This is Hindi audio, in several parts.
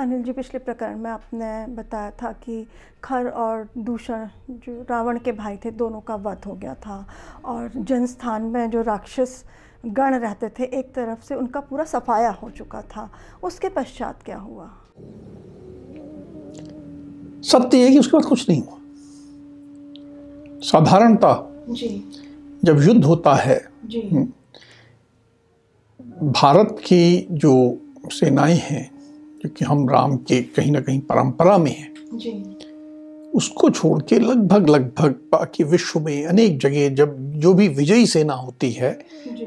अनिल जी पिछले प्रकरण में आपने बताया था कि खर और दूषण जो रावण के भाई थे दोनों का वध हो गया था और जनस्थान में जो राक्षस गण रहते थे एक तरफ़ से उनका पूरा सफाया हो चुका था। उसके पश्चात क्या हुआ? सत्य है कि उसके बाद कुछ नहीं हुआ। साधारणता जी। जब युद्ध होता है जी। भारत की जो सेनाएँ हैं क्योंकि हम राम के कहीं ना कहीं परंपरा में हैं। जी। उसको छोड़ के लगभग लगभग बाकी विश्व में अनेक जगह जब जो भी विजयी सेना होती है जी।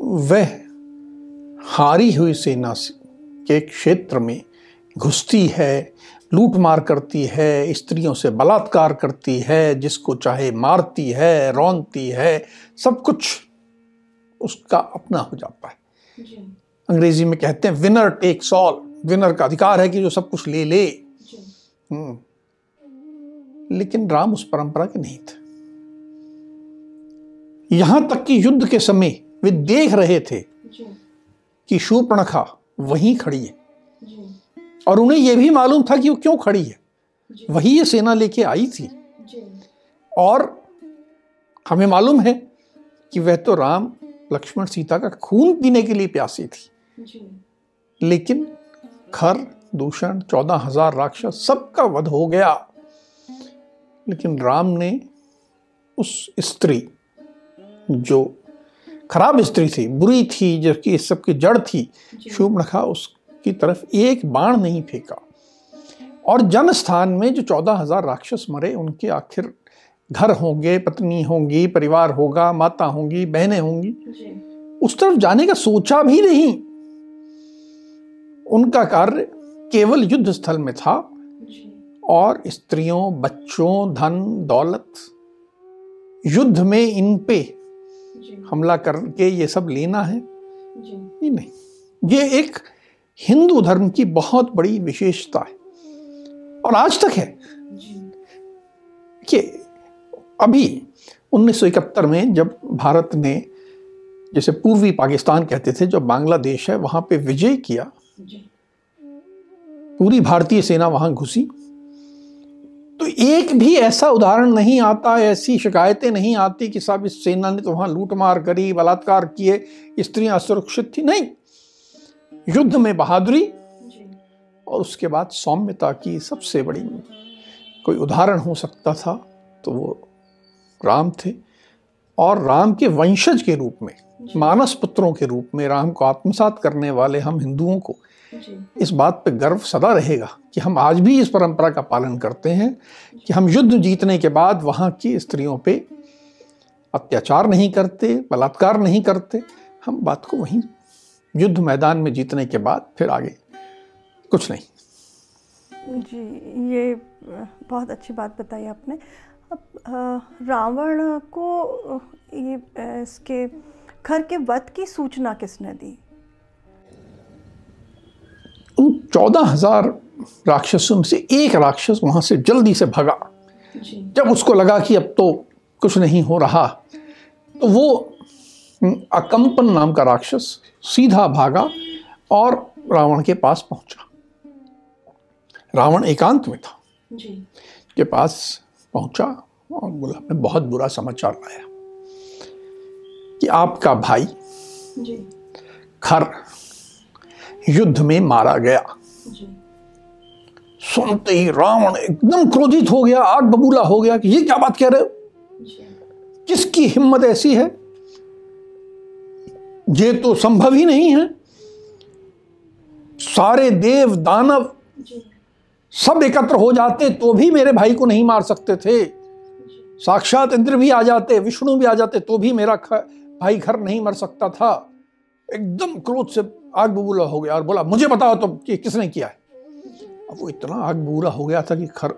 वह हारी हुई सेना के क्षेत्र में घुसती है लूट मार करती है स्त्रियों से बलात्कार करती है जिसको चाहे मारती है रौनती है सब कुछ उसका अपना हो जाता है। जी। अंग्रेज़ी में कहते हैं विनर टेक्स ऑल विनर का अधिकार है कि जो सब कुछ ले ले। हम्म। लेकिन राम उस परंपरा के नहीं थे। यहाँ तक कि युद्ध के समय वे देख रहे थे कि शूर्पणखा वहीं खड़ी है। और उन्हें यह भी मालूम था कि वो क्यों खड़ी है। वही ये सेना लेके आई थी। और हमें मालूम है कि वह तो राम लक्ष्मण सीता का खून पीने के लिए प्यासी थी। लेकिन खर दूषण चौदह हज़ार राक्षस सबका वध हो गया। लेकिन राम ने उस स्त्री जो खराब स्त्री थी बुरी थी जबकि इस सबकी जड़ थी जी। शूर्पणखा उसकी तरफ़ एक बाण नहीं फेंका। और जन स्थान में जो चौदह हज़ार राक्षस मरे उनके आखिर घर होंगे पत्नी होंगी परिवार होगा माता होंगी बहनें होंगी। उस तरफ़ जाने का सोचा भी नहीं। उनका कार्य केवल युद्ध स्थल में था। और स्त्रियों बच्चों धन दौलत युद्ध में इन पे हमला करके ये सब लेना है। ये नहीं ये एक हिंदू धर्म की बहुत बड़ी विशेषता है। और आज तक है। कि अभी 1971 में जब भारत ने जैसे पूर्वी पाकिस्तान कहते थे जो बांग्लादेश है वहाँ पे विजय किया पूरी भारतीय सेना वहाँ घुसी। तो एक भी ऐसा उदाहरण नहीं आता ऐसी शिकायतें नहीं आती कि साहब इस सेना ने तो वहाँ लूटमार करी बलात्कार किए स्त्रियाँ असुरक्षित थी। नहीं। युद्ध में बहादुरी और उसके बाद सौम्यता की सबसे बड़ी कोई उदाहरण हो सकता था तो वो राम थे। और राम के वंशज के रूप में मानस पुत्रों के रूप में राम को आत्मसात करने वाले हम हिंदुओं को जी। इस बात पे गर्व सदा रहेगा कि हम आज भी इस परंपरा का पालन करते हैं कि हम युद्ध जीतने के बाद वहाँ की स्त्रियों पे अत्याचार नहीं करते बलात्कार नहीं करते। हम बात को वहीं युद्ध मैदान में जीतने के बाद फिर आगे कुछ नहीं। जी ये बहुत अच्छी बात बताई आपने। अब रावण को ये इसके खर के वध की सूचना किसने दी? उन चौदह हज़ार राक्षसों में से एक राक्षस वहाँ से जल्दी से भगा। जी। जब उसको लगा कि अब तो कुछ नहीं हो रहा तो वो अकंपन नाम का राक्षस सीधा भागा और रावण के पास पहुँचा। रावण एकांत में था। जी। के पास पहुँचा और बोला मैं बहुत बुरा समाचार लाया। कि आपका भाई जी। खर युद्ध में मारा गया। जी। सुनते ही रावण एकदम क्रोधित हो गया आग बबूला हो गया कि ये क्या बात कह रहे हो? किसकी हिम्मत ऐसी है? ये तो संभव ही नहीं है। सारे देव दानव सब एकत्र हो जाते तो भी मेरे भाई को नहीं मार सकते थे। साक्षात इंद्र भी आ जाते विष्णु भी आ जाते तो भी मेरा ख, भाई घर नहीं मर सकता था। एकदम क्रोध से आग बबूला हो गया और बोला मुझे बताओ तो कि किसने किया है? अब वो इतना आग बबूला हो गया था कि खर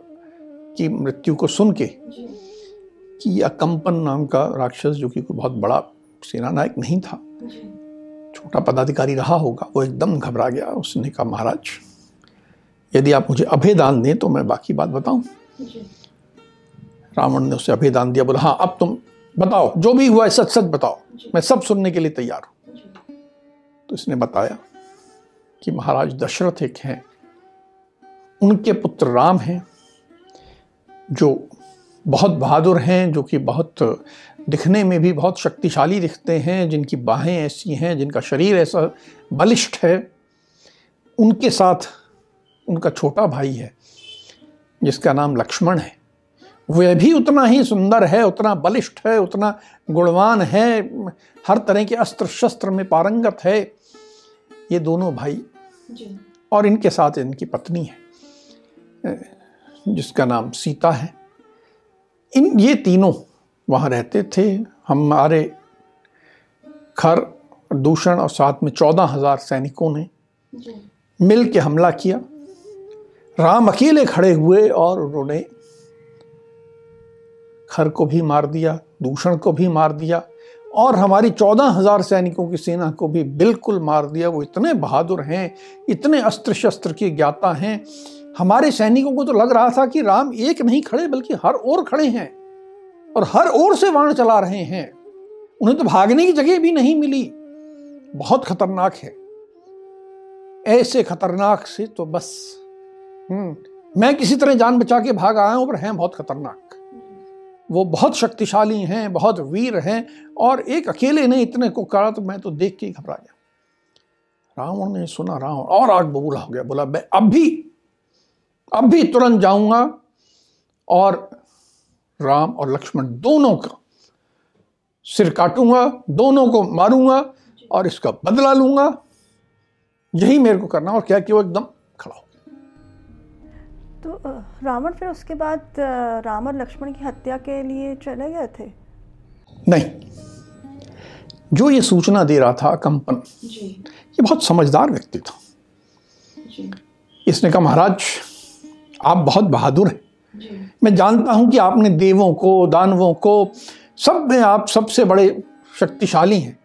की मृत्यु को सुन के कि अकंपन नाम का राक्षस जो कि कोई बहुत बड़ा सेना नायक नहीं था। छोटा पदाधिकारी रहा होगा वो एकदम घबरा गया उसने कहा महाराज यदि आप मुझे अभय दान दें तो मैं बाकी बात बताऊँ? रावण ने उसे अभय दान दिया बोला हाँ अब तुम बताओ जो भी हुआ है सच सच बताओ। मैं सब सुनने के लिए तैयार हूँ। तो इसने बताया कि महाराज दशरथ एक हैं। उनके पुत्र राम हैं, जो बहुत बहादुर हैं, जो कि बहुत दिखने में भी बहुत शक्तिशाली दिखते हैं, जिनकी बाहें ऐसी हैं, जिनका शरीर ऐसा बलिष्ठ है। उनके साथ उनका छोटा भाई है, जिसका नाम लक्ष्मण है। वह भी उतना ही सुंदर है उतना बलिष्ठ है उतना गुणवान है हर तरह के अस्त्र शस्त्र में पारंगत है। ये दोनों भाई जी। और इनके साथ इनकी पत्नी है जिसका नाम सीता है। इन ये तीनों वहाँ रहते थे। हमारे खर दूषण और साथ में चौदह हज़ार सैनिकों ने मिल के हमला किया। राम अकेले खड़े हुए और उन्होंने खर को भी मार दिया दूषण को भी मार दिया और हमारी चौदह हज़ार सैनिकों की सेना को भी बिल्कुल मार दिया। वो इतने बहादुर हैं इतने अस्त्र शस्त्र के ज्ञाता हैं। हमारे सैनिकों को तो लग रहा था कि राम एक नहीं खड़े बल्कि हर ओर खड़े हैं और हर ओर से वाण चला रहे हैं। उन्हें तो भागने की जगह भी नहीं मिली। बहुत खतरनाक है। ऐसे खतरनाक से तो बस हम्म, मैं किसी तरह जान बचा के भाग आया हूँ पर हैं बहुत खतरनाक। वो बहुत शक्तिशाली हैं, बहुत वीर हैं और एक अकेले ने इतने को कहा तो मैं तो देख के घबरा गया। रावण ने सुना, रावण और आग बबूला हो गया, बोला, मैं अब भी अब भी तुरंत जाऊँगा। और राम और लक्ष्मण दोनों का सिर काटूँगा, दोनों को मारूँगा और इसका बदला लूँगा। यही मेरे को करना और क्या कि वो एकदम तो रावण फिर उसके बाद राम और लक्ष्मण की हत्या के लिए चले गए थे? नहीं। जो ये सूचना दे रहा था कंपन ये बहुत समझदार व्यक्ति था। इसने कहा महाराज आप बहुत बहादुर हैं। मैं जानता हूँ कि आपने देवों को दानवों को सब में आप सबसे बड़े शक्तिशाली हैं।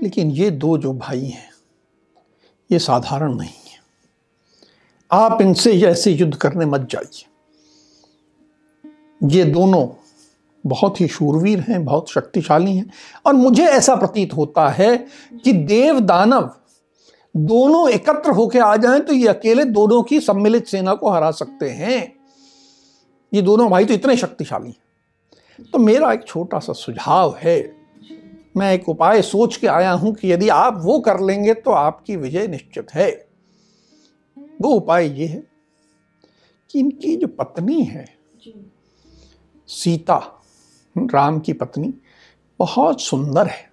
लेकिन ये दो जो भाई हैं ये साधारण नहीं। आप इनसे ऐसे युद्ध करने मत जाइए। ये दोनों बहुत ही शूरवीर हैं, बहुत शक्तिशाली हैं और मुझे ऐसा प्रतीत होता है कि देव दानव दोनों एकत्र होकर आ जाएँ तो ये अकेले दोनों की सम्मिलित सेना को हरा सकते हैं। ये दोनों भाई तो इतने शक्तिशाली हैं। तो मेरा एक छोटा सा सुझाव है। मैं एक उपाय सोच के आया हूँ कि यदि आप वो कर लेंगे तो आपकी विजय निश्चित है। वो उपाय ये है कि इनकी जो पत्नी है सीता राम की पत्नी बहुत सुंदर है।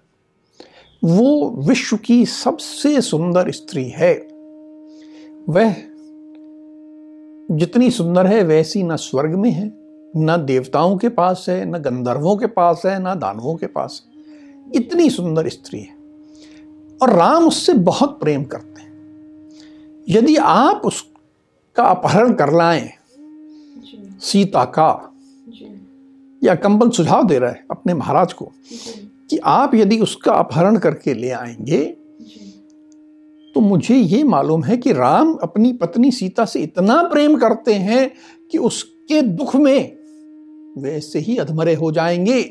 वो विश्व की सबसे सुंदर स्त्री है। वह जितनी सुंदर है वैसी न स्वर्ग में है न देवताओं के पास है न गंधर्वों के पास है न दानवों के पास है। इतनी सुंदर स्त्री है। और राम उससे बहुत प्रेम करते हैं। यदि आप उसका अपहरण कर लाएँ सीता का या कंबल सुझाव दे रहा है अपने महाराज को कि आप यदि उसका अपहरण करके ले आएँगे तो मुझे ये मालूम है कि राम अपनी पत्नी सीता से इतना प्रेम करते हैं कि उसके दुख में वैसे ही अधमरे हो जाएँगे।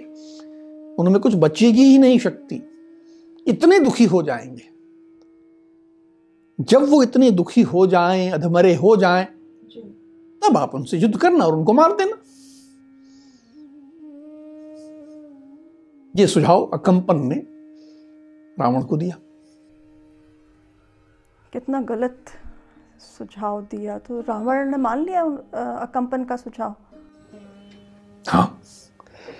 उनमें कुछ बचेगी ही नहीं शक्ति। इतने दुखी हो जाएँगे। जब वो इतने दुखी हो जाएँ अधमरे हो जाएँ तब आप उनसे युद्ध करना और उनको मार देना। ये सुझाव अकंपन ने रावण को दिया। कितना गलत सुझाव दिया तो रावण ने मान लिया अकंपन का सुझाव? हाँ।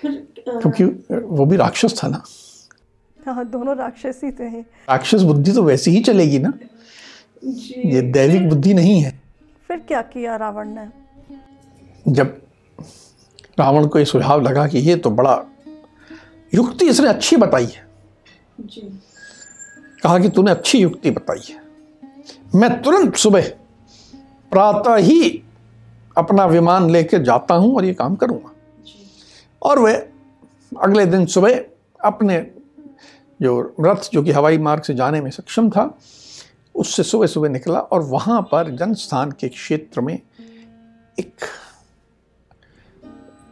क्योंकि वो भी राक्षस था ना। हाँ दोनों राक्षस ही थे। राक्षस बुद्धि तो वैसे ही चलेगी ना। ये दैविक बुद्धि नहीं है। फिर क्या किया रावण ने? जब रावण को ये सुझाव लगा कि ये तो बड़ा युक्ति इसने अच्छी बताई है। जी। कहा कि तूने अच्छी युक्ति बताई है। मैं तुरंत सुबह प्रातः ही अपना विमान लेकर जाता हूँ और ये काम करूँगा। और वह अगले दिन सुबह अपने जो रथ जो कि हवाई मार्ग से जाने में सक्षम था उससे सुबह सुबह निकला और वहाँ पर जनस्थान के क्षेत्र में एक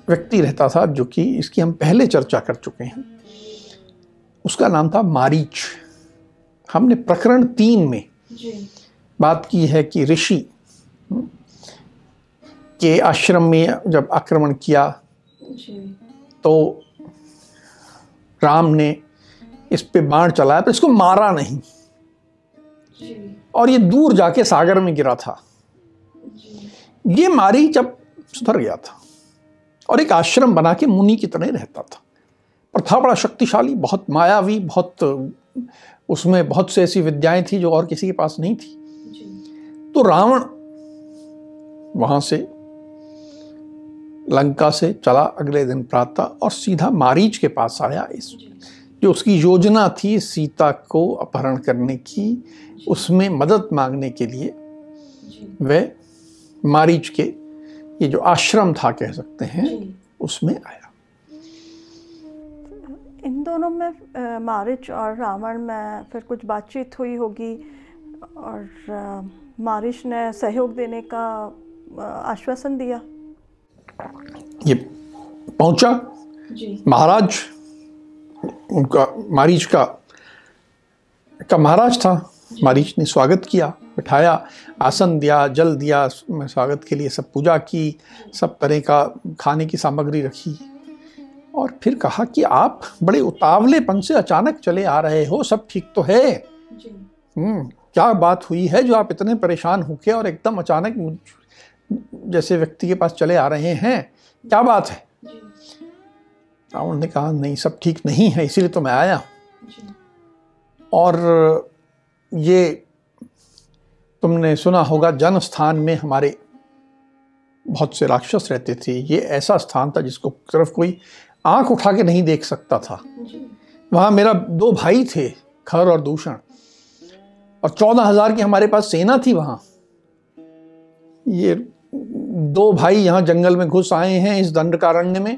व्यक्ति रहता था जो कि इसकी हम पहले चर्चा कर चुके हैं। उसका नाम था मारीच। हमने प्रकरण तीन में। बात की है कि ऋषि के आश्रम में जब आक्रमण किया तो राम ने इस पे बाण चलाया पर इसको मारा नहीं। और ये दूर जाके सागर में गिरा था। ये मारी जब सुधर गया था और एक आश्रम बना के मुनि की तरह रहता था। पर था बड़ा शक्तिशाली, बहुत मायावी, बहुत, उसमें बहुत से ऐसी विद्याएँ थी जो और किसी के पास नहीं थी। तो रावण वहाँ से लंका से चला अगले दिन प्रातः और सीधा मारीच के पास आया इस जो उसकी योजना थी सीता को अपहरण करने की उसमें मदद मांगने के लिए वह मारीच के ये जो आश्रम था कह सकते हैं उसमें आया। इन दोनों में मारिच और रावण में फिर कुछ बातचीत हुई होगी और मारिच ने सहयोग देने का आश्वासन दिया? ये पहुँचा? महाराज उनका मारीच का का महाराज था। मारीच ने स्वागत किया बिठाया आसन दिया जल दिया स्वागत के लिए सब पूजा की सब तरह का खाने की सामग्री रखी। और फिर कहा कि आप बड़े उतावलेपन से अचानक चले आ रहे हो सब ठीक तो है। हम्म क्या बात हुई है जो आप इतने परेशान होके और एकदम अचानक जैसे व्यक्ति के पास चले आ रहे हैं? क्या बात है? रावण ने कहा, नहीं, सब ठीक नहीं है, इसीलिए तो मैं आया. और ये तुमने सुना होगा जन स्थान में हमारे बहुत से राक्षस रहते थे। ये ऐसा स्थान था जिसको तरफ़ कोई आँख उठा के नहीं देख सकता था। वहाँ मेरा दो भाई थे, खर और दूषण, और चौदह हज़ार की हमारे पास सेना थी वहाँ। ये दो भाई यहाँ जंगल में घुस आए हैं इस दंडकारण्य में।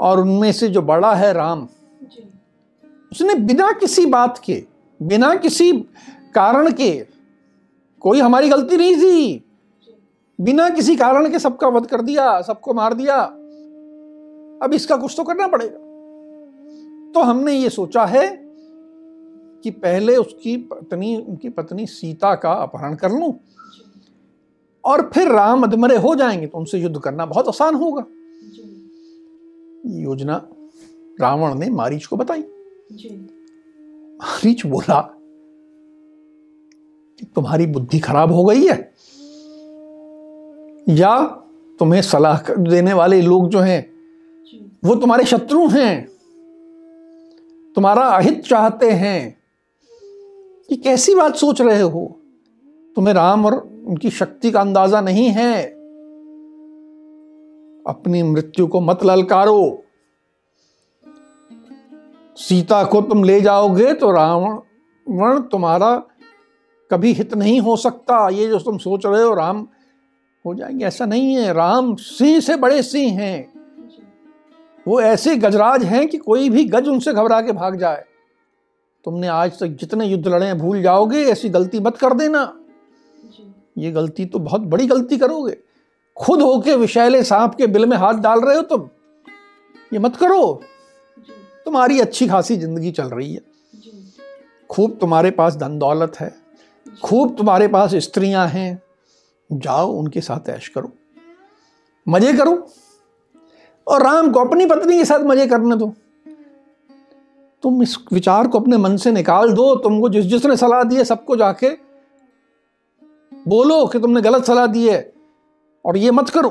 और उनमें से जो बड़ा है राम। उसने बिना किसी बात के बिना किसी कारण के कोई हमारी गलती नहीं थी। बिना किसी कारण के सबका वध कर दिया सबको मार दिया। अब इसका कुछ तो करना पड़ेगा। तो हमने ये सोचा है कि पहले उसकी पत्नी उनकी पत्नी सीता का अपहरण कर लूँ। और फिर राम अधमरे हो जाएँगे तो उनसे युद्ध करना बहुत आसान होगा। योजना रावण ने मारीच को बताई। मारीच बोला कि तुम्हारी बुद्धि खराब हो गई है। या तुम्हें सलाह देने वाले लोग जो हैं वो तुम्हारे शत्रु हैं। तुम्हारा अहित चाहते हैं कि कैसी बात सोच रहे हो? तुम्हें राम और उनकी शक्ति का अंदाज़ा नहीं है। अपनी मृत्यु को मत ललकारो। सीता को तुम ले जाओगे तो रावण तुम्हारा कभी हित नहीं हो सकता। ये जो तुम सोच रहे हो राम हो जाएँगे। ऐसा नहीं है। राम सिंह से बड़े सिंह हैं। वो ऐसे गजराज हैं कि कोई भी गज उनसे घबरा के भाग जाए। तुमने आज तक जितने युद्ध लड़े हैं भूल जाओगे। ऐसी गलती मत कर देना। ये गलती तो बहुत बड़ी गलती करोगे। खुद होके विषैले सांप के बिल में हाथ डाल रहे हो तुम? ये मत करो। तुम्हारी अच्छी खासी ज़िंदगी चल रही है। खूब तुम्हारे पास धन दौलत है। खूब तुम्हारे पास स्त्रियाँ हैं। जाओ उनके साथ ऐश करो। मज़े करो। और राम को अपनी पत्नी के साथ मज़े करने दो। तुम इस विचार को अपने मन से निकाल दो। तुमको जिस जिसने सलाह दी है सबको जाके बोलो कि तुमने गलत सलाह दी है। और ये मत करो।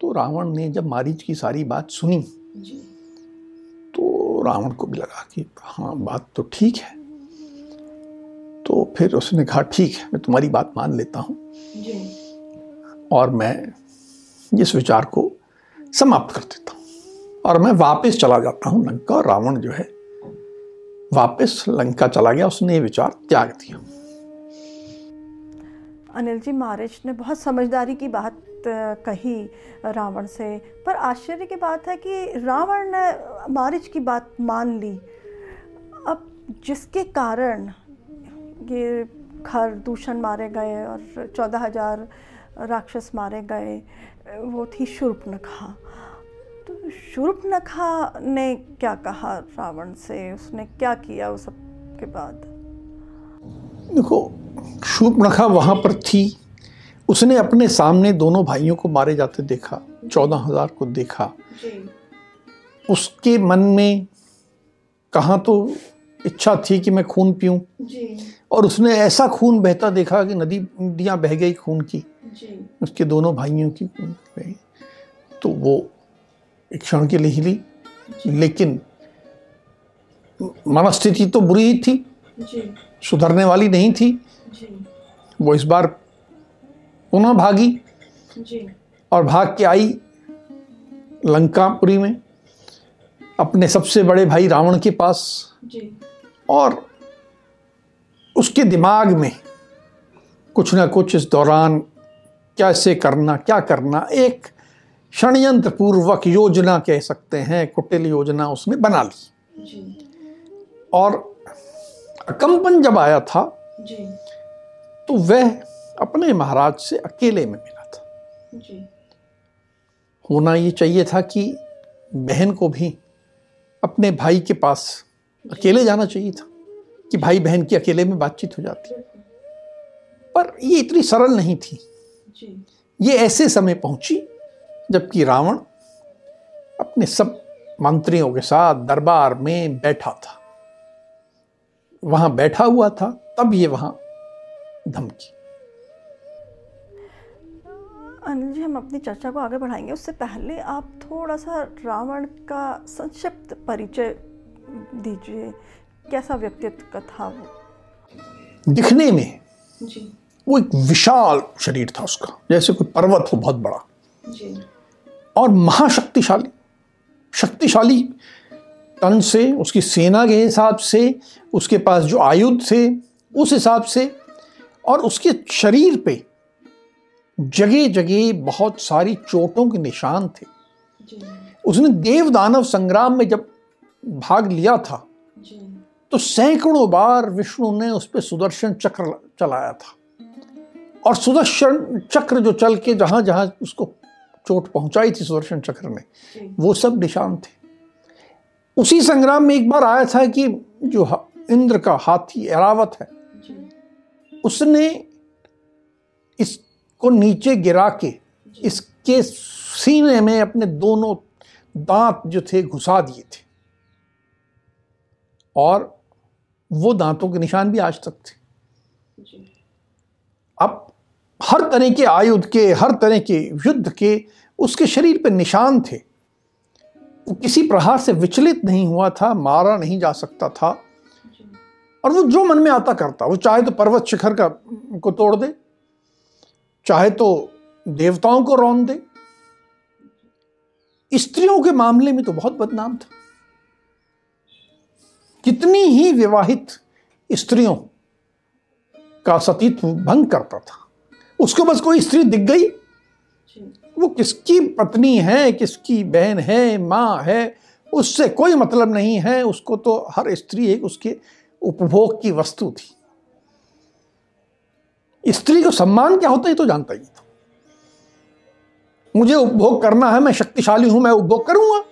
तो रावण ने जब मारीच की सारी बात सुनी तो रावण को भी लगा कि हाँ बात तो ठीक है। तो फिर उसने कहा ठीक है मैं तुम्हारी बात मान लेता हूँ। और मैं इस विचार को समाप्त कर देता हूँ। और मैं वापस चला जाता हूँ लंका। और रावण जो है वापस लंका चला गया। उसने ये विचार त्याग दिया। अनिल जी मारिच ने बहुत समझदारी की बात कही रावण से। पर आश्चर्य की बात है कि रावण ने मारिच की बात मान ली। अब जिसके कारण ये खर दूषण मारे गए और चौदह हज़ार राक्षस मारे गए, वो थी शूर्पनखा। तो शूर्पनखा ने क्या कहा रावण से? उसने क्या किया उस सब के बाद? देखो शूर्पनखा वहाँ पर थी। उसने अपने सामने दोनों भाइयों को मारे जाते देखा चौदह हज़ार को देखा। उसके मन में कहाँ तो इच्छा थी कि मैं खून पीऊं। और उसने ऐसा खून बहता देखा कि नदी नदियाँ बह गई खून की। उसके दोनों भाइयों की खून बह। तो वो एक क्षण के लिए हिली। लेकिन मनस्थिति तो बुरी ही थी। सुधरने वाली नहीं थी। वो इस बार पुनः भागी। और भाग के आई लंकापुरी में अपने सबसे बड़े भाई रावण के पास। और उसके दिमाग में कुछ ना कुछ इस दौरान कैसे करना क्या करना एक षडयंत्र पूर्वक योजना कह सकते हैं कुटिल योजना उसने बना ली। और अकंपन जब आया था जी। तो वह अपने महाराज से अकेले में मिला था। जी। होना ये चाहिए था कि बहन को भी अपने भाई के पास अकेले जाना चाहिए था कि भाई बहन की अकेले में बातचीत हो जाती। पर ये इतनी सरल नहीं थी। जी। ये ऐसे समय पहुँची जबकि रावण अपने सब मंत्रियों के साथ दरबार में बैठा था। वहाँ बैठा हुआ था तब ये वहाँ धमकी। अनिल जी हम अपनी चर्चा को आगे बढ़ाएँगे। उससे पहले आप थोड़ा सा रावण का संक्षिप्त परिचय दीजिए। कैसा व्यक्तित्व का था वो? दिखने में जी। वो एक विशाल शरीर था उसका जैसे कोई पर्वत हो बहुत बड़ा। जी। और महाशक्तिशाली शक्तिशाली तन से उसकी सेना के हिसाब से उसके पास जो आयुध थे उस हिसाब से और उसके शरीर पे जगह जगह बहुत सारी चोटों के निशान थे। उसने देव दानव संग्राम में जब भाग लिया था तो सैकड़ों बार विष्णु ने उस पर सुदर्शन चक्र चलाया था। और सुदर्शन चक्र जो चल के जहाँ जहाँ उसको चोट पहुंचाई थी सुदर्शन चक्र ने वो सब निशान थे। उसी संग्राम में एक बार आया था कि जो इंद्र का हाथी एरावत है उसने इसको नीचे गिरा के इसके सीने में अपने दोनों दांत जो थे घुसा दिए थे। और वो दांतों के निशान भी आज तक थे। अब हर तरह के आयुध के हर तरह के युद्ध के उसके शरीर पर निशान थे। किसी प्रहार से विचलित नहीं हुआ था, मारा नहीं जा सकता था। और वो जो मन में आता करता, वो चाहे तो पर्वत शिखर का को तोड़ दे, चाहे तो देवताओं को रौन दे। स्त्रियों के मामले में तो बहुत बदनाम था। कितनी ही विवाहित स्त्रियों का सतीत्व भंग करता था, उसको बस कोई स्त्री दिख गई वो किसकी पत्नी है किसकी बहन है माँ है उससे कोई मतलब नहीं है उसको तो हर स्त्री एक उसके उपभोग की वस्तु थी। स्त्री को सम्मान क्या होता है तो जानता ही था। मुझे उपभोग करना है मैं शक्तिशाली हूँ मैं उपभोग करूँगा।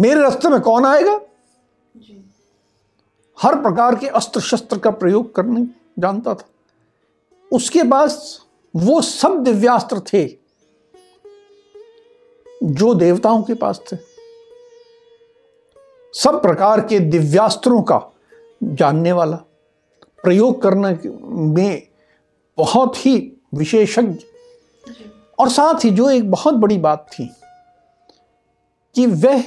मेरे रास्ते में कौन आएगा? हर प्रकार के अस्त्र शस्त्र का प्रयोग करने जानता था। उसके पास वो सब दिव्यास्त्र थे। जो देवताओं के पास थे। सब प्रकार के दिव्यास्त्रों का जानने वाला प्रयोग करने में बहुत ही विशेषज्ञ। और साथ ही जो एक बहुत बड़ी बात थी कि वह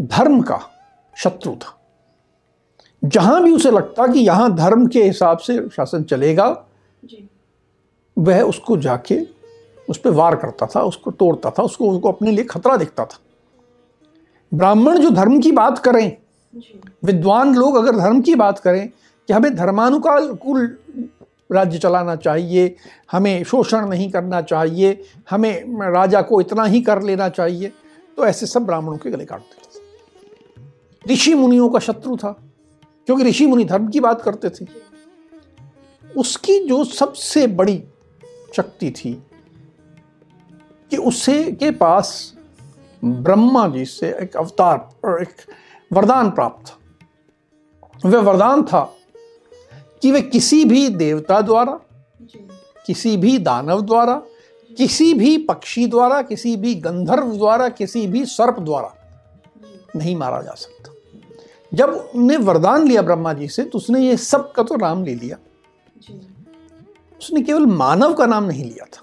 धर्म का शत्रु था। जहाँ भी उसे लगता कि यहाँ धर्म के हिसाब से शासन चलेगा वह उसको जाके उस पर वार करता था उसको तोड़ता था उसको उसको अपने लिए खतरा दिखता था। ब्राह्मण जो धर्म की बात करें विद्वान लोग अगर धर्म की बात करें कि हमें धर्मानुकाल धर्मानुकूल राज्य चलाना चाहिए हमें शोषण नहीं करना चाहिए हमें राजा को इतना ही कर लेना चाहिए तो ऐसे सब ब्राह्मणों के गले काटते थे। ऋषि मुनियों का शत्रु था क्योंकि ऋषि मुनि धर्म की बात करते थे। उसकी जो सबसे बड़ी शक्ति थी कि उससे के पास ब्रह्मा जी से एक अवतार और एक वरदान प्राप्त था। वह वरदान था कि वे किसी भी देवता द्वारा किसी भी दानव द्वारा किसी भी पक्षी द्वारा किसी भी गंधर्व द्वारा किसी भी सर्प द्वारा नहीं मारा जा सकता। जब उन्हें वरदान लिया ब्रह्मा जी से तो उसने ये सब का तो नाम ले लिया। उसने केवल मानव का नाम नहीं लिया था।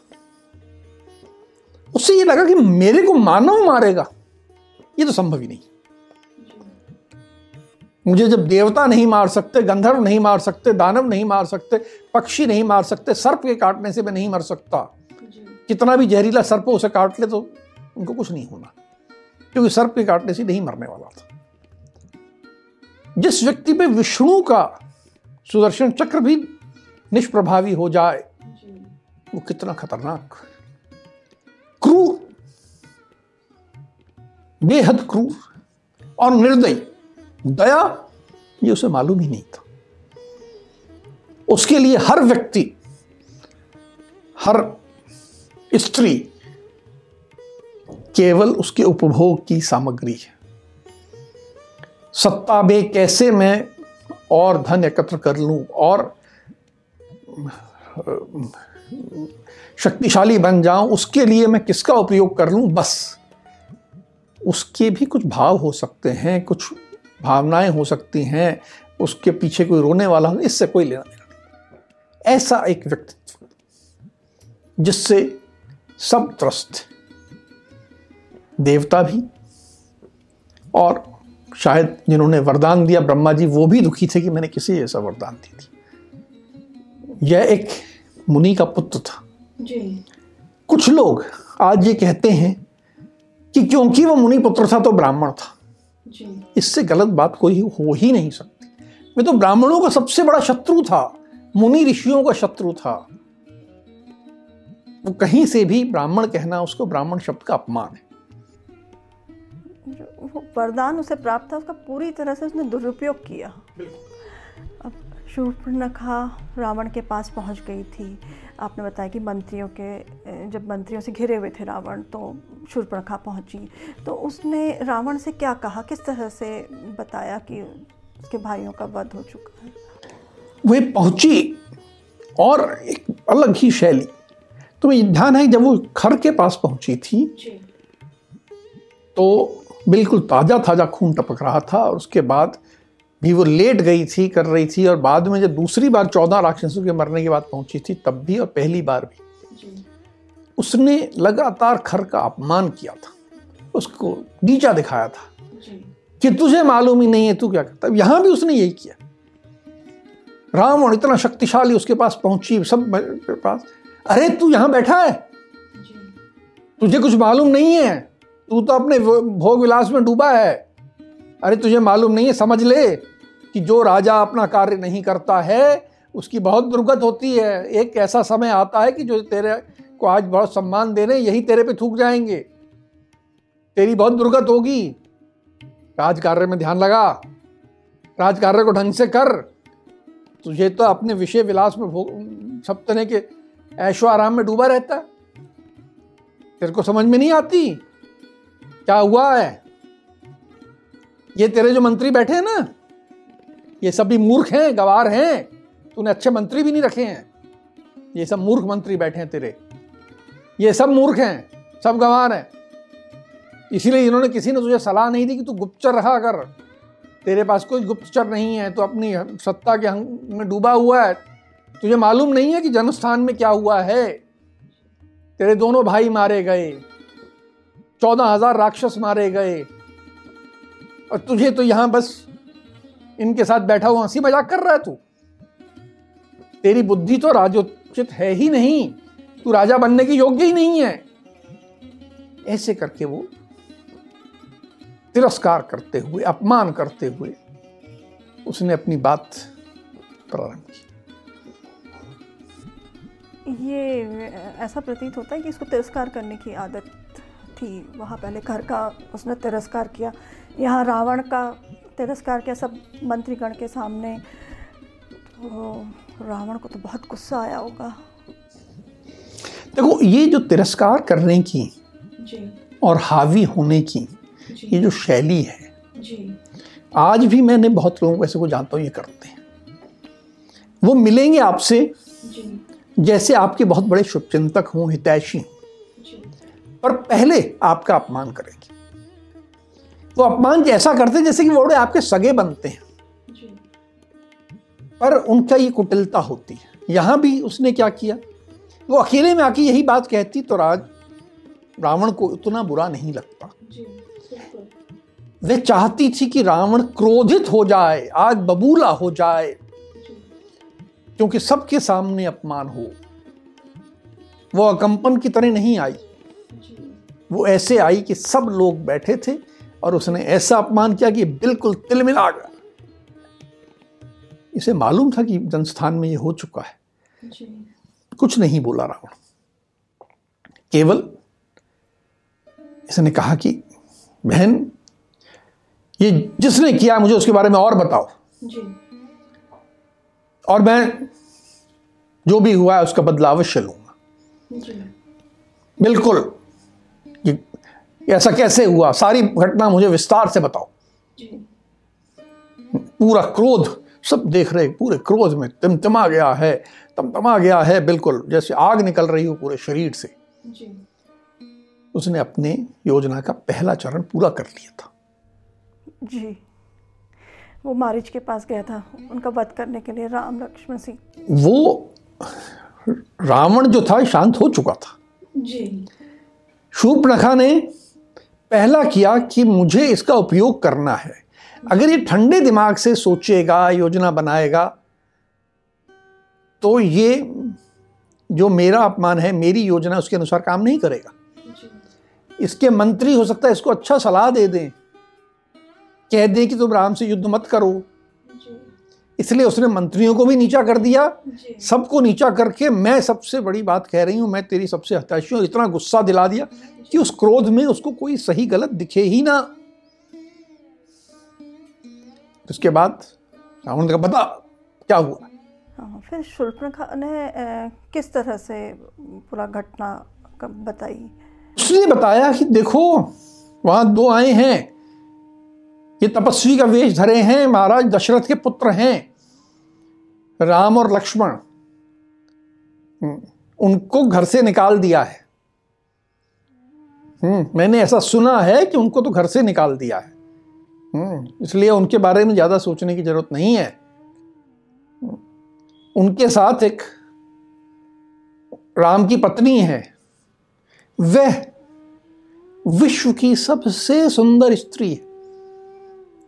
उससे ये लगा कि मेरे को मानव मारेगा। ये तो संभव ही नहीं। मुझे जब देवता नहीं मार सकते, गंधर्व नहीं मार सकते, दानव नहीं मार सकते, पक्षी नहीं मार सकते, सर्प के काटने से मैं नहीं मर सकता। कितना भी जहरीला सर्प उसे काट ले तो उनको कुछ नहीं होना। क्योंकि सर्प के काटने से नहीं मरने वाला था। जिस व्यक्ति पे विष्णु का सुदर्शन चक्र भी निष्प्रभावी हो जाए, वो कितना खतरनाक। बेहद क्रूर और निर्दयी। दया ये उसे मालूम ही नहीं था। उसके लिए हर व्यक्ति, हर स्त्री केवल उसके उपभोग की सामग्री है। सत्ता में कैसे मैं और धन एकत्र कर लूँ और शक्तिशाली बन जाऊँ, उसके लिए मैं किसका उपयोग कर लूँ? बस। उसके भी कुछ भाव हो सकते हैं कुछ भावनाएँ हो सकती हैं उसके पीछे कोई रोने वाला हो इससे कोई लेना देना नहीं। ऐसा एक व्यक्तित्व जिससे सब त्रस्त देवता भी और शायद जिन्होंने वरदान दिया ब्रह्मा जी वो भी दुखी थे कि मैंने किसी ऐसा वरदान दी थी यह एक मुनि का पुत्र था। जी। कुछ लोग आज ये कहते हैं कि क्योंकि वो मुनि पुत्र था तो ब्राह्मण था। इससे गलत बात कोई हो ही नहीं सकती। वे तो ब्राह्मणों का सबसे बड़ा शत्रु था मुनि ऋषियों का शत्रु था। वो कहीं से भी ब्राह्मण कहना उसको ब्राह्मण शब्द का अपमान है। वरदान उसे प्राप्त था उसका पूरी तरह से उसने दुरुपयोग किया। शूर्पणखा रावण के पास पहुँच गई थी। आपने बताया कि मंत्रियों के जब मंत्रियों से घिरे हुए थे रावण तो शूर्पणखा पहुँची। तो उसने रावण से क्या कहा? किस तरह से बताया कि उसके भाइयों का वध हो चुका है? वे पहुँची और एक अलग ही शैली। तो ध्यान है जब वो खर के पास पहुँची थी तो बिल्कुल ताज़ा ताज़ा खून टपक रहा था और उसके बाद भी वो लेट गई थी कर रही थी और बाद में जब दूसरी बार चौदह राक्षसों के मरने के बाद पहुँची थी तब भी और पहली बार भी। उसने लगातार खर का अपमान किया था। उसको नीचा दिखाया था। कि तुझे मालूम ही नहीं है तू क्या करता यहाँ भी उसने यही किया। राम और इतना शक्तिशाली उसके पास पहुँची सब पास। अरे तू यहाँ बैठा है? तुझे कुछ मालूम नहीं है? तू तो अपने भोग विलास में डूबा है। अरे तुझे मालूम नहीं है, समझ ले कि जो राजा अपना कार्य नहीं करता है, उसकी बहुत दुर्गत होती है। एक ऐसा समय आता है कि जो तेरे को आज बहुत सम्मान दे रहे यही तेरे पे थूक जाएँगे। तेरी बहुत दुर्गत होगी। राज कार्य में ध्यान लगा। राज कार्य को ढंग से कर। तुझे तो अपने विषय विलास में सब तरह के ऐशो आराम में डूबा रहता। है तेरे को समझ में नहीं आती? क्या हुआ है? ये तेरे जो मंत्री बैठे हैं ना, ये सब भी मूर्ख हैं, गवार हैं। तूने अच्छे मंत्री भी नहीं रखे हैं। ये सब मूर्ख मंत्री बैठे हैं तेरे। ये सब मूर्ख हैं, सब गंवार हैं। इसीलिए इन्होंने किसी ने तुझे सलाह नहीं दी कि तू गुप्तचर रहा अगर तेरे पास कोई गुप्तचर नहीं है तो अपनी सत्ता के हंग में डूबा हुआ है। तुझे मालूम नहीं है कि जन्मस्थान में क्या हुआ है। तेरे दोनों भाई मारे गए, चौदह हज़ार राक्षस मारे गए और तुझे तो यहाँ बस इनके साथ बैठा हुआ हँसी मज़ाक कर रहा है तू। तेरी बुद्धि तो राजोचित है ही नहीं। तू राजा बनने की योग्य ही नहीं है। ऐसे करके वो तिरस्कार करते हुए, अपमान करते हुए उसने अपनी बात प्रारंभ की। ये, ऐसा प्रतीत होता है कि इसको तिरस्कार करने की आदत थी। वहाँ पहले घर का उसने तिरस्कार किया। यहाँ रावण का तिरस्कार किया सब मंत्रीगण के सामने। तो रावण को तो बहुत गुस्सा आया होगा। देखो ये जो तिरस्कार करने की जी। और हावी होने की ये जो शैली है जी। आज भी मैंने बहुत लोगों को ऐसे को जानता हूँ ये करते हैं। वो मिलेंगे आपसे जैसे आपके बहुत बड़े शुभचिंतक हों हितैषी हों। पर पहले आपका अपमान करेंगे। वो अपमान ऐसा करते जैसे कि वो बड़े आपके सगे बनते हैं। पर उनका ये कुटिलता होती है। यहाँ भी उसने क्या किया? वो अकेले में आके यही बात कहती तो राज रावण को इतना बुरा नहीं लगता। वे चाहती थी कि रावण क्रोधित हो जाए आग बबूला हो जाए। क्योंकि सबके सामने अपमान हो। वो अकंपन की तरह नहीं आई। वो ऐसे आई कि सब लोग बैठे थे। और उसने ऐसा अपमान किया कि बिल्कुल तिलमिला गया। इसे मालूम था कि जनस्थान में ये हो चुका है। जी। कुछ नहीं बोला रावण। केवल इसने कहा कि बहन ये जिसने किया मुझे उसके बारे में और बताओ। जी। और मैं जो भी हुआ है उसका बदला अवश्य लूँगा। जी। बिल्कुल। ऐसा कैसे हुआ? सारी घटना मुझे विस्तार से बताओ। पूरा क्रोध सब देख रहे पूरे क्रोध में तिमतिमा गया है तमतमा गया है बिल्कुल जैसे आग निकल रही हो पूरे शरीर से। जी। उसने अपने योजना का पहला चरण पूरा कर लिया था। जी। वो मारिच के पास गया था उनका वध करने के लिए राम लक्ष्मण सिंह। वो रावण जो था शांत हो चुका था। जी। शूर्पणखा ने पहला किया कि मुझे इसका उपयोग करना है। अगर ये ठंडे दिमाग से सोचेगा योजना बनाएगा तो ये जो मेरा अपमान है मेरी योजना उसके अनुसार काम नहीं करेगा। इसके मंत्री हो सकता है इसको अच्छा सलाह दे दें। कह दें कि तुम राम से युद्ध मत करो। इसलिए उसने मंत्रियों को भी नीचा कर दिया। सबको नीचा करके मैं सबसे बड़ी बात कह रही हूँ मैं तेरी सबसे हताशी हूँ इतना गुस्सा दिला दिया कि उस क्रोध में उसको कोई सही गलत दिखे ही ना। उसके बाद रावण ने कहा बता क्या हुआ? हाँ फिर शूर्पणखा ने किस तरह से पूरा घटना बताई? उसने बताया कि देखो वहाँ दो आए हैं। ये तपस्वी का वेश धरे हैं महाराज दशरथ के पुत्र हैं। राम और लक्ष्मण हम्म, उनको घर से निकाल दिया है। हम्म, मैंने ऐसा सुना है कि उनको तो घर से निकाल दिया है। हम्म, इसलिए उनके बारे में ज़्यादा सोचने की ज़रूरत नहीं है। उनके साथ एक राम की पत्नी है। वह विश्व की सबसे सुंदर स्त्री है।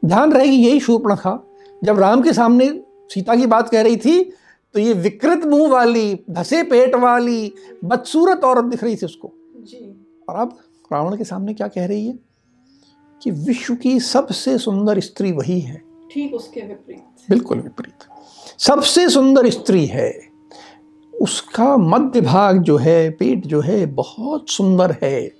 ध्यान रहेगी यही शूर्पणखा जब राम के सामने सीता की बात कह रही थी तो ये विकृत मुँह वाली धसे पेट वाली बदसूरत औरत दिख रही थी उसको। जी। और अब रावण के सामने क्या कह रही है? कि विश्व की सबसे सुंदर स्त्री वही है। ठीक उसके विपरीत। बिल्कुल विपरीत। सबसे सुंदर स्त्री है। उसका मध्य भाग जो है पेट जो है बहुत सुंदर है।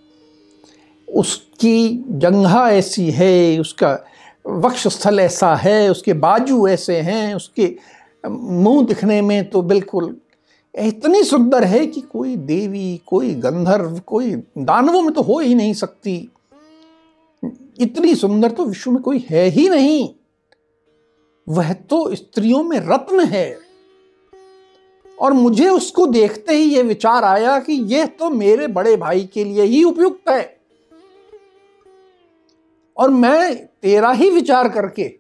उसकी जंघा ऐसी है उसका वक्षस्थल ऐसा है, उसके बाजू ऐसे हैं, उसके मुँह दिखने में तो बिल्कुल इतनी सुंदर है कि कोई देवी, कोई गंधर्व, कोई दानवों में तो हो ही नहीं सकती। इतनी सुंदर तो विश्व में कोई है ही नहीं। वह तो स्त्रियों में रत्न है। और मुझे उसको देखते ही यह विचार आया कि यह तो मेरे बड़े भाई के लिए ही उपयुक्त है। और मैं तेरा ही विचार करके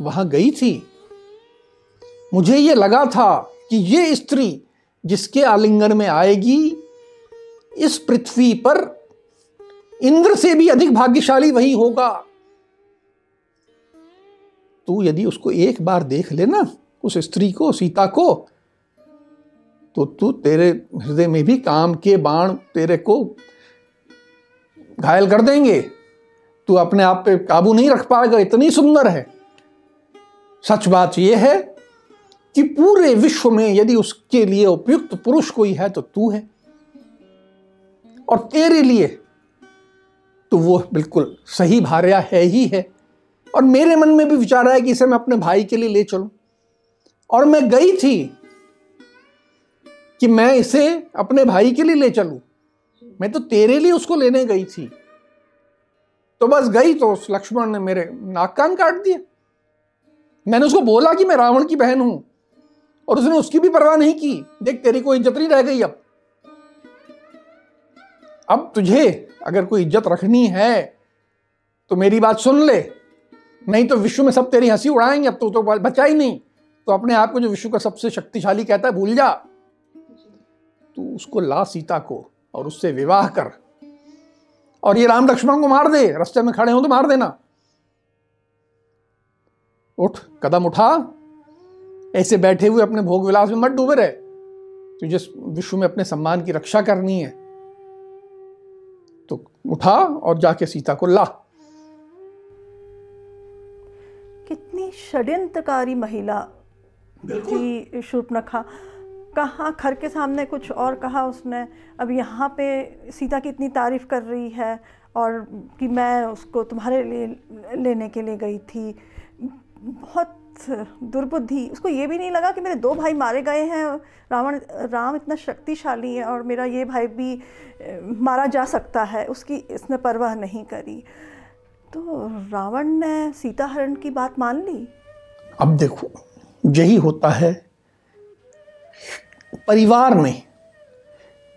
वहाँ गई थी। मुझे यह लगा था कि ये स्त्री जिसके आलिंगन में आएगी, इस पृथ्वी पर इंद्र से भी अधिक भाग्यशाली वही होगा। तू यदि उसको एक बार देख लेना उस स्त्री को, सीता को तो तू तेरे हृदय में भी काम के बाण तेरे को घायल कर देंगे। तू अपने आप पे काबू नहीं रख पाएगा, इतनी सुंदर है। सच बात यह है कि पूरे विश्व में यदि उसके लिए उपयुक्त पुरुष कोई है तो तू है। और तेरे लिए तो वो बिल्कुल सही भार्या है ही है। और मेरे मन में भी विचार आया कि इसे मैं अपने भाई के लिए ले चलूँ। और मैं गई थी कि मैं इसे अपने भाई के लिए ले चलूँ। मैं तो तेरे लिए उसको लेने गई थी। तो बस गई तो उस लक्ष्मण ने मेरे नाक कान काट दिए। मैंने उसको बोला कि मैं रावण की बहन हूँ और उसने उसकी भी परवाह नहीं की। देख, तेरी कोई इज़्ज़त नहीं रह गई अब। अब तुझे अगर कोई इज़्ज़त रखनी है तो मेरी बात सुन ले। नहीं तो विश्व में सब तेरी हँसी उड़ाएँगे, अब तो तो बचा ही नहीं। तो अपने आप को जो विश्व का सबसे शक्तिशाली कहता है, भूल जा। तू उसको ला सीता को। और उससे विवाह कर। और ये राम लक्ष्मण को मार दे रास्ते में खड़े हो तो मार देना। उठ कदम उठा। ऐसे बैठे हुए अपने भोग विलास में मत डूबे रहे। तुझे विश्व में अपने सम्मान की रक्षा करनी है तो उठा और जाके सीता को ला। कितनी षड्यंत्रकारी महिला थी शूर्पणखा कहा घर के सामने कुछ और कहा उसने, अब यहाँ पे सीता की इतनी तारीफ़ कर रही है और कि मैं उसको तुम्हारे लिए लेने के लिए गई थी। बहुत दुर्बुद्धि। उसको ये भी नहीं लगा कि मेरे दो भाई मारे गए हैं। रावण, राम इतना शक्तिशाली है और मेरा ये भाई भी मारा जा सकता है। उसकी इसने परवाह नहीं करी। तो रावण ने सीता हरण की बात मान ली? अब देखो, यही होता है परिवार में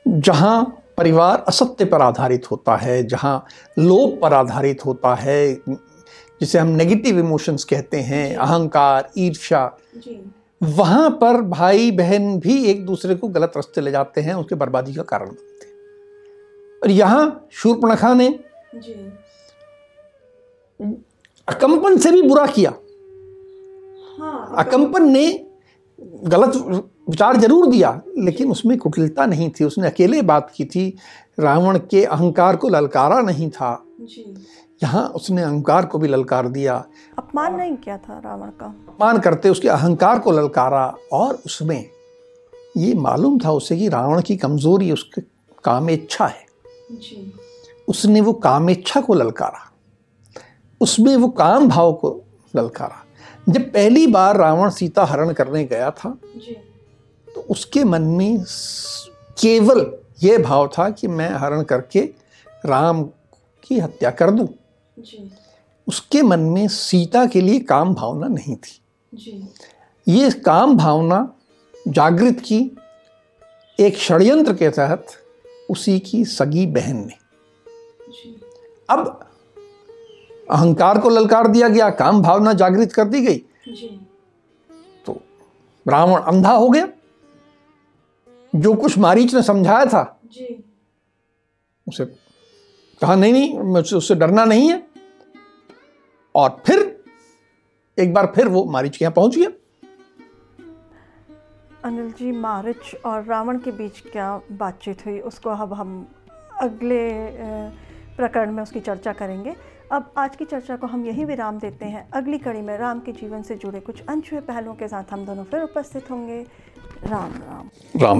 जहाँ परिवार असत्य पर आधारित होता है जहाँ लोभ पर आधारित होता है जिसे हम नेगेटिव इमोशंस कहते हैं अहंकार ईर्ष्या वहाँ पर भाई बहन भी एक दूसरे को गलत रास्ते ले जाते हैं उसके बर्बादी का कारण बनते हैं। और यहाँ शूर्पणखा ने अकंपन से भी बुरा किया। हाँ, अकंपन। ने गलत विचार ज़रूर दिया लेकिन उसमें कुटिलता नहीं थी। उसने अकेले बात की थी। रावण के अहंकार को ललकारा नहीं था। यहाँ उसने अहंकार को भी ललकार दिया। अपमान नहीं किया था रावण का। अपमान करते उसके अहंकार को ललकारा और उसमें ये मालूम था उसे कि रावण की कमज़ोरी उसके काम इच्छा है। जी। उसने वो काम इच्छा को ललकारा। उसमें वो काम भाव को ललकारा। जब पहली बार रावण सीता हरण करने गया था जी। तो उसके मन में केवल ये भाव था कि मैं हरण करके राम की हत्या कर दूँ। उसके मन में सीता के लिए काम भावना नहीं थी। जी। ये काम भावना जागृत की एक षड्यंत्र के तहत उसी की सगी बहन ने। अब अहंकार को ललकार दिया गया काम भावना जागृत कर दी गई। तो रावण अंधा हो गया। जो कुछ मारीच ने समझाया था जी। उसे कहा नहीं नहीं उससे डरना नहीं है। और फिर एक बार फिर वो मारिच के यहाँ पहुँच गया। अनिल जी मारिच और रावण के बीच क्या बातचीत हुई उसको अब हम अगले प्रकरण में उसकी चर्चा करेंगे। अब आज की चर्चा को हम यही विराम देते हैं। अगली कड़ी में राम के जीवन से जुड़े कुछ अनछुए पहलुओं के साथ हम दोनों फिर उपस्थित होंगे। राम राम। राम राम।